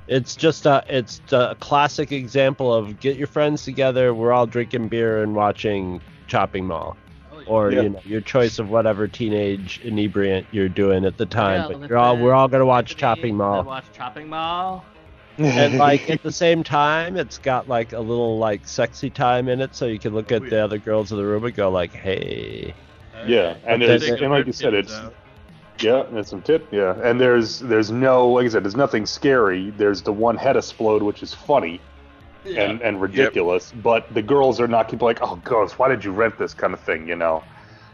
It's just a it's a classic example of get your friends together. We're all drinking beer and watching Chopping Mall oh, or Yeah. you know your choice of whatever teenage inebriant you're doing at the time. Yeah, but you're all we're all gonna watch Chopping Mall, Watch Chopping Mall. And like at the same time, it's got like a little like sexy time in it, so you can look at the other girls in the room and go like, hey, Yeah, and there's and like you said, it's yeah, and it's some tip. Yeah, and there's there's no like I said, there's nothing scary. There's the one head explode, which is funny and and ridiculous, but the girls are not keep like, oh, girls, why did you rent this kind of thing, you know?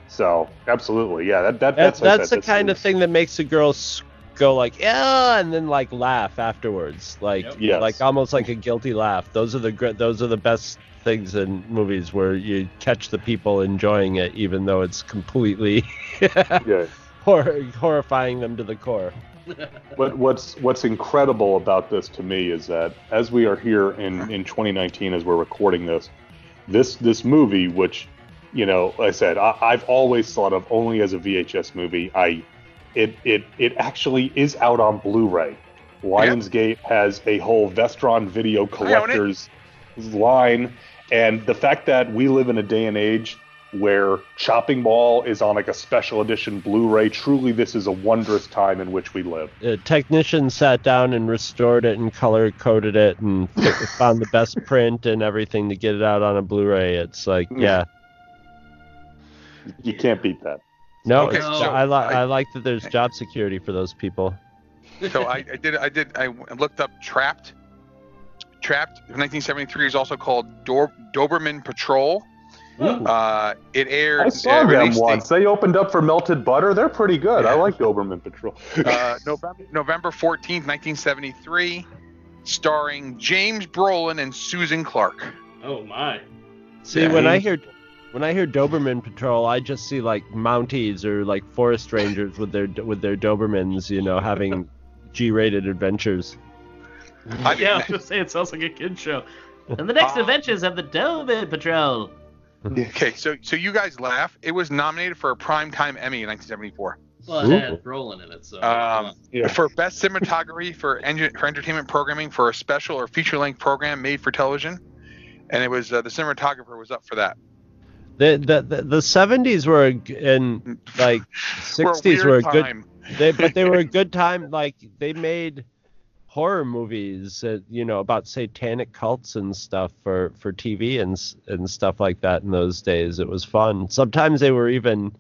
So absolutely, yeah, that, that That, that's like that's that. the kind of thing that makes the girls go like yeah and then like laugh afterwards like Yes. like almost like a guilty laugh those are the gr- those are the best things in movies where you catch the people enjoying it even though it's completely Yeah. hor- horrifying them to the core But what's what's incredible about this to me is that as we are here in in 2019 as we're recording this, this this movie which you know, like I said I, I've always thought of only as a VHS movie. I it it it actually is out on Blu-ray. Lionsgate has a whole Vestron video collectors line, and the fact that we live in a day and age where Chopping Mall is on like a special edition Blu-ray, truly this is a wondrous time in which we live. A technician sat down and restored it and color coded it and found the best print and everything to get it out on a Blu-ray. It's like, yeah, You can't beat that. No, Okay, it's- so I, li- I- I like that there's job security for those people. So I, I did I did I looked up Trapped. Trapped 1973 is also called Dor- Doberman Patrol. Uh, it aired. I saw uh, them released once. They opened up for melted butter. They're pretty good. I like Doberman Patrol. uh, November, November 14th, 1973, starring James Brolin and Susan Clark. Oh my. See, Yeah. when I hear when I hear Doberman Patrol, I just see like Mounties or like forest rangers with their with their Dobermans, you know, having G-rated adventures. I, Yeah, I was gonna say it sounds like a kid show. And the next Uh, adventures of the Doberman Patrol. Okay, so so you guys laugh. It was nominated for a Primetime Emmy in 1974 Well, it had Brolin in it, so. Um, Yeah. for best cinematography for, engi- for entertainment programming for a special or feature length program made for television, and it was uh, the cinematographer was up for that. The the the, the 70s were and like We're a 60s were a good time. they but they were a good time like they made horror movies uh, you know about satanic cults and stuff for for TV and and stuff like that in those days. It was fun. Sometimes they were even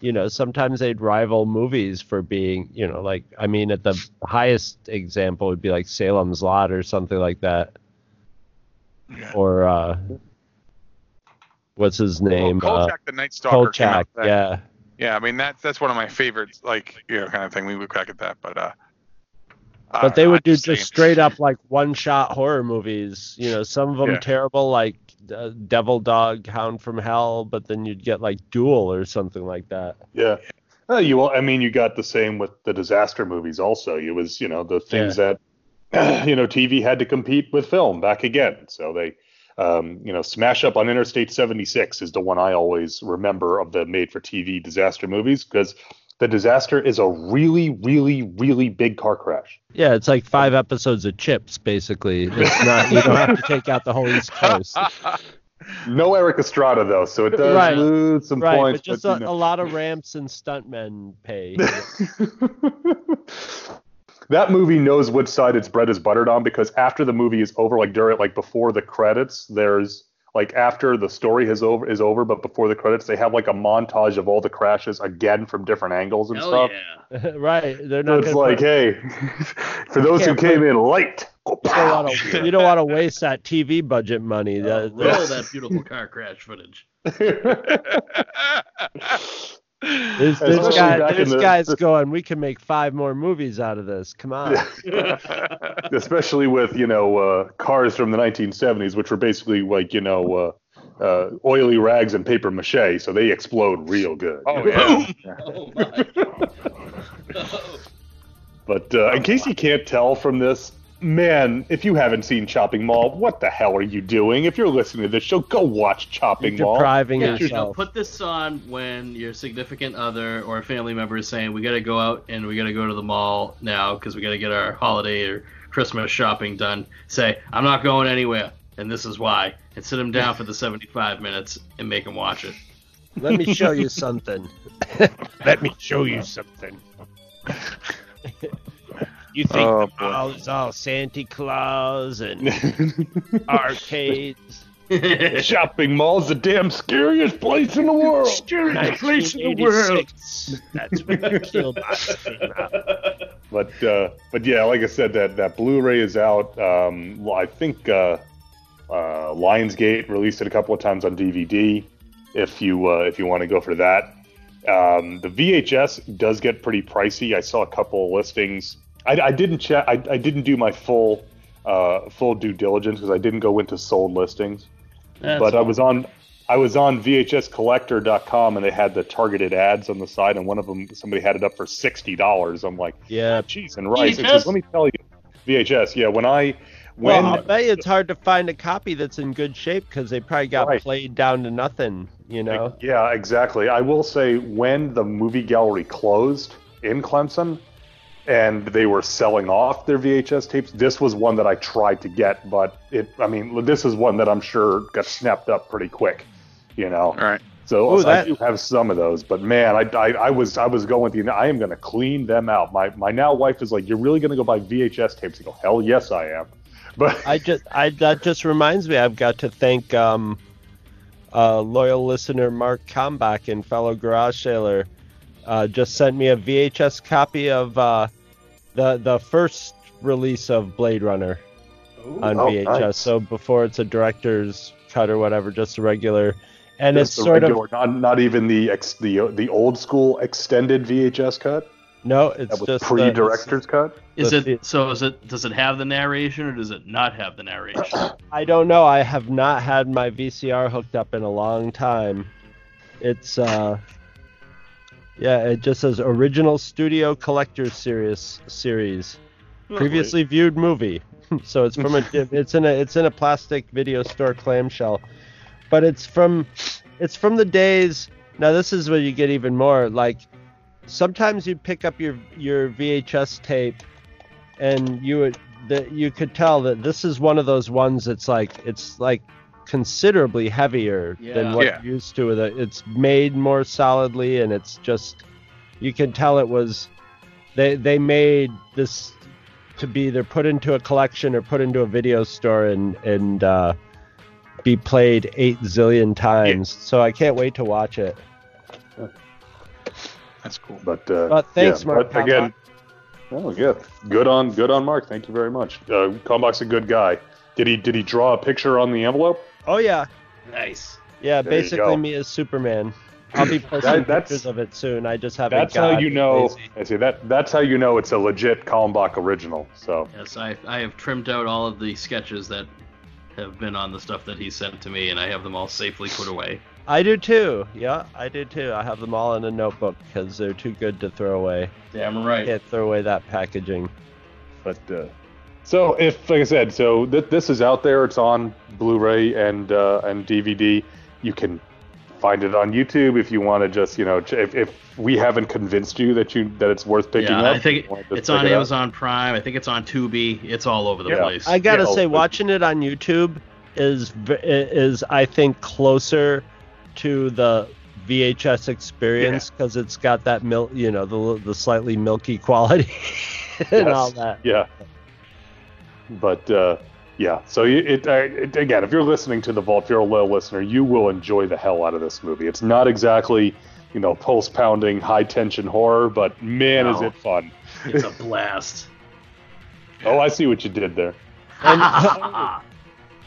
you know sometimes they'd rival movies for being you know like I mean at the highest example would be like Salem's Lot or something like that. Or uh what's his name Well, uh, Kolchak the Night Stalker. came Kolchak out yeah Yeah, I mean that's that's one of my favorites, like you know, kind of thing. We would crack at that, but uh. But they know, would I'm do just just saying. straight up like one shot horror movies you know some of them Yeah. terrible like uh, devil dog hound from hell but then you'd get like duel or something like that Yeah. Uh, you, I mean, you got the same with the disaster movies. Also, it was you know the things that you know TV had to compete with film back again. So they, um, you know, Smash Up on Interstate 76 is the one I always remember of the made-for-TV disaster movies because the disaster is a really, really, really big car crash. yeah it's like five episodes of chips basically it's not you don't have to take out the whole east coast No Erik Estrada though, so it does Right. lose some right points. but just but, a, you a lot of ramps and stuntmen pay that movie knows which side its bread is buttered on because after the movie is over, like during like before the credits, there's like after the story has over is over, but before the credits, they have like a montage of all the crashes again from different angles and Hell stuff. yeah. right they're So not it's like, put- hey, for those who came put- in late, go you don't pow. want to you don't want to waste that TV budget money uh, That- Roll that beautiful car crash footage. This, Especially this, guy, back this the- guy's the- going. We can make five more movies out of this. Come on. especially with you know uh, cars from the 1970s, which were basically like you know uh, uh, oily rags and paper mache, so they explode real good. Oh yeah. Oh my. But uh, in case you can't tell from this, man, if you haven't seen Chopping Mall, what the hell are you doing? If you're listening to this show, go watch Chopping You're Mall. depriving Yeah, you know, yourself. put this on when your significant other or a family member is saying, "We got to go out and we got to go to the mall now because we got to get our holiday or Christmas shopping done." Say, "I'm not going anywhere, and this is why." And sit them down for the 75 minutes and make them watch it. Let me show you something. Let me show you something. you think Oh, the mall is all Santa Claus and arcades? Shopping Mall's the damn scariest place in the world. Scariest place in the world. That's when the Killbots came out. But uh, but yeah, like I said, that that Blu-ray is out. Um, I think uh, uh, Lionsgate released it a couple of times on DVD. If you uh, if you want to go for that, um, the VHS does get pretty pricey. I saw a couple of listings. I, I didn't check. I, I didn't do my full uh, full due diligence because I didn't go into sold listings. That's but I was on I was on VHScollector.com and they had the targeted ads on the side, and one of them somebody had it up for sixty dollars. I'm like, Yeah, cheese and rice. VHS? Because let me tell you, VHS. Yeah, when I when well, I'll bet it's hard to find a copy that's in good shape because they probably got Right. played down to nothing. You know. Yeah, exactly. I will say when the movie gallery closed in Clemson and they were selling off their VHS tapes, this was one that I tried to get, but it I mean, this is one that I'm sure got snapped up pretty quick, you know. All right. So, Ooh, so I do have some of those, but man, I, I, I was I was going with you. I am going to clean them out. My my now wife is like, "You're really going to go buy VHS tapes?" I go, "Hell yes, I am." But I just I that just reminds me I've got to thank um uh loyal listener Mark Kalmbach and fellow garage sailor uh just sent me a VHS copy of uh the the first release of Blade Runner on Oh, VHS. nice. So before it's a director's cut or whatever, just a regular and Just it's sort regular, of not not even the ex, the the old school extended VHS cut. no, it's That just pre director's cut. Is The it the- so? Is it does it have the narration or does it not have the narration? I don't know. I have not had my VCR hooked up in a long time. It's uh yeah, it just says original studio collector's series series. Previously viewed movie. so it's from a it's in a it's in a plastic video store clamshell. But it's from it's from the days now this is where you get even more like sometimes you pick up your your VHS tape and you would that you could tell that this is one of those ones that's like it's like considerably heavier than what Yeah. you're used to with it. It's made more solidly and it's just you can tell it was they they made this to be either put into a collection or put into a video store and and uh, be played eight zillion times. So I can't wait to watch it. That's cool. But uh, But thanks, yeah, Mark but again, oh yeah, good on good on Mark. Thank you very much. Uh, Kalmbach's a good guy. Did he did he draw a picture on the envelope? Oh yeah, nice. yeah. There basically me as Superman. I'll be posting That- that's- pictures of it soon. I just haven't. That's how you know. lazy. I see that. That's how you know it's a legit Kalmbach original. So Yes, I I have trimmed out all of the sketches that have been on the stuff that he sent to me, and I have them all safely put away. I do too. Yeah, I do too. I have them all in a notebook because they're too good to throw away. Damn right. I Can't throw away that packaging. But uh, so if, like I said, so th- this is out there. It's on Blu-ray and uh, and DVD. You can find it on YouTube if you want to just, you know, ch- if, if we haven't convinced you that you that it's worth picking Yeah, up. I think you wanna just it's on it up. Amazon Prime. I think it's on Tubi. It's all over the Yeah. place. I gotta Yeah, say, but- watching it on YouTube is is I think closer to the VHS experience because it's got that milk, you know, the the slightly milky quality and Yes. all that. Yeah. But uh, yeah, so it, uh, it again, if you're listening to the Vault, if you're a loyal listener, you will enjoy the hell out of this movie. It's not exactly, you know, pulse pounding, high tension horror, but man, is it fun! It's a blast. Oh, I see what you did there.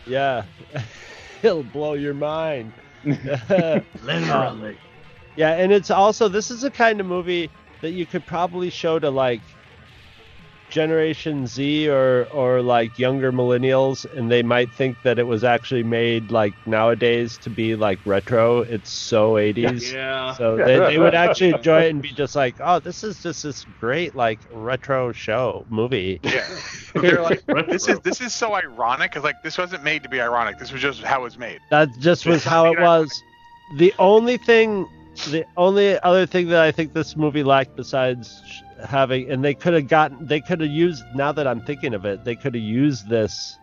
Yeah, it'll blow your mind. Literally. Yeah, and it's also this is a kind of movie that you could probably show to like Generation Z or or like younger millennials, and they might think that it was actually made like nowadays to be like retro. It's so 80s. yeah. So they, they would actually enjoy it and be just like, oh, this is just this great like retro show movie. Yeah. They're like, this is this is so ironic because like this wasn't made to be ironic. This was just how it was made. That just was how it was. The only thing, the only other thing that I think this movie lacked besides sh- having, and they could have gotten, they could have used. Now that I'm thinking of it, they could have used this.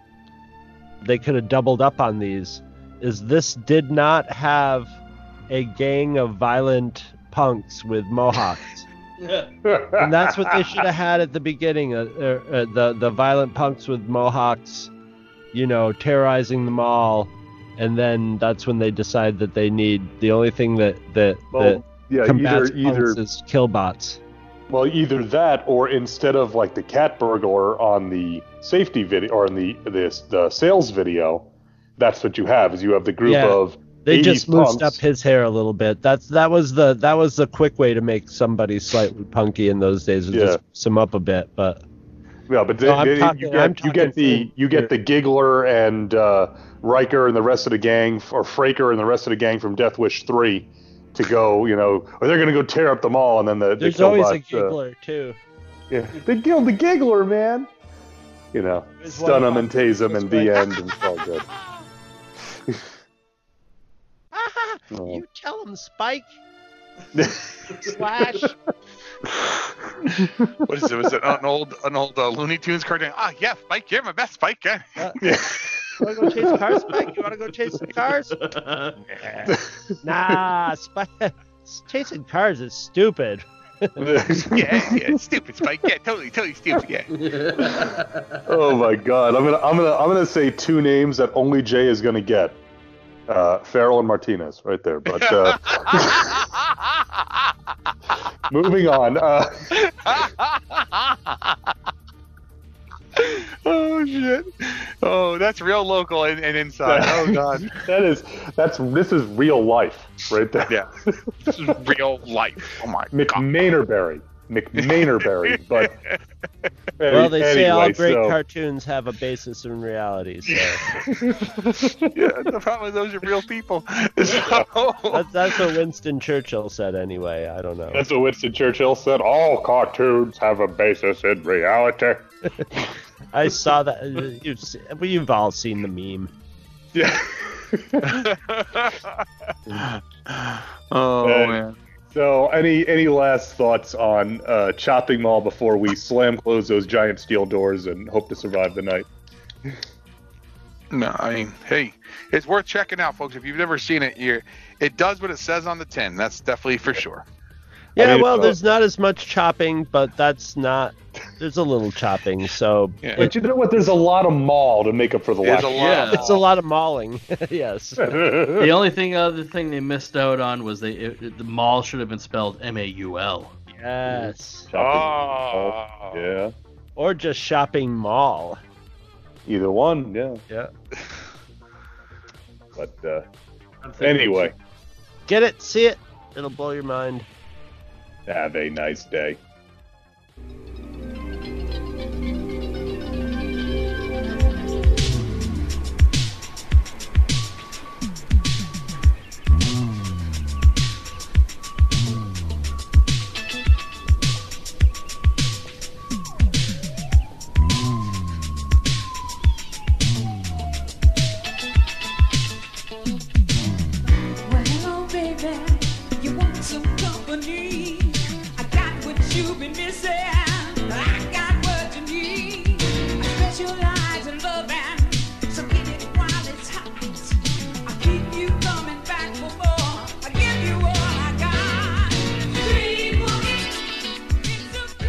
They could have doubled up on these. Is this did not have a gang of violent punks with mohawks. and that's what they should have had at the beginning. Uh, uh, uh, the the violent punks with mohawks, you know, terrorizing the mall, and then that's when they decide that they need the only thing that that Well, yeah, combats either either punks is killbots. Well, either that or instead of like the cat burglar on the safety video or in the this the sales video, that's what you have. Is you have the group Yeah. of They 80s just moosed up his hair a little bit. That's that was the that was the quick way to make somebody slightly punky in those days. Was Yeah. just him up a bit, but Yeah, but No, they- talking- you get you get the you get the Giggler and uh, Riker and the rest of the gang, or Fraker and the rest of the gang from Death Wish Three, to go. You know, or they're gonna go tear up the mall, and then the there's the always a Killbots, uh, giggler too. yeah, they killed the Giggler, man. you know, stun one them and tase them this in the end, and it's all good. Oh. you tell him, Spike. Slash. What is it? Was it an old an old uh, Looney Tunes cartoon? Ah, yeah, Spike, you're my best Spike. Yeah. Yeah. You wanna go chase cars, Spike? You wanna go chase some cars? Nah, Spike. Chasing cars is stupid. yeah, yeah, stupid Spike. Yeah, totally, totally stupid. Yeah. oh my god, I'm gonna I'm gonna I'm gonna say two names that only Jay is gonna get. Uh, Farrell and Martinez, right there. But uh, moving on. Uh, oh shit. Oh, that's real local and, and inside. Oh god. that is that's this is real life right there. Yeah. This is real life. Oh my god. McMainerberry. McMainerberry, but Well, they say all great so- cartoons have a basis in reality. So Yeah, the problem is those are real people. So- that's, that's what Winston Churchill said anyway. I don't know. That's what Winston Churchill said. All cartoons have a basis in reality. I saw that. uh, You've you've all seen the meme. Yeah. oh Uh, man. So, any any last thoughts on uh, Chopping Mall before we slam close those giant steel doors and hope to survive the night? No, I mean, hey, it's worth checking out, folks. If you've never seen it, you it does what it says on the tin. That's definitely for sure. Yeah, mean, well, uh, there's not as much chopping, but that's not. There's a little chopping, so Yeah. But you know what? There's a lot of mall to make up for the There's lack. a lot. Yeah. it's a lot of mauling. yes. the only thing, other thing they missed out on was they it, it- the mall should have been spelled M A U L. Yes. Oh. Yeah. Or just shopping mall. Either one. Yeah. Yeah. But uh, anyway, Get it? See it? It'll blow your mind. have a nice day.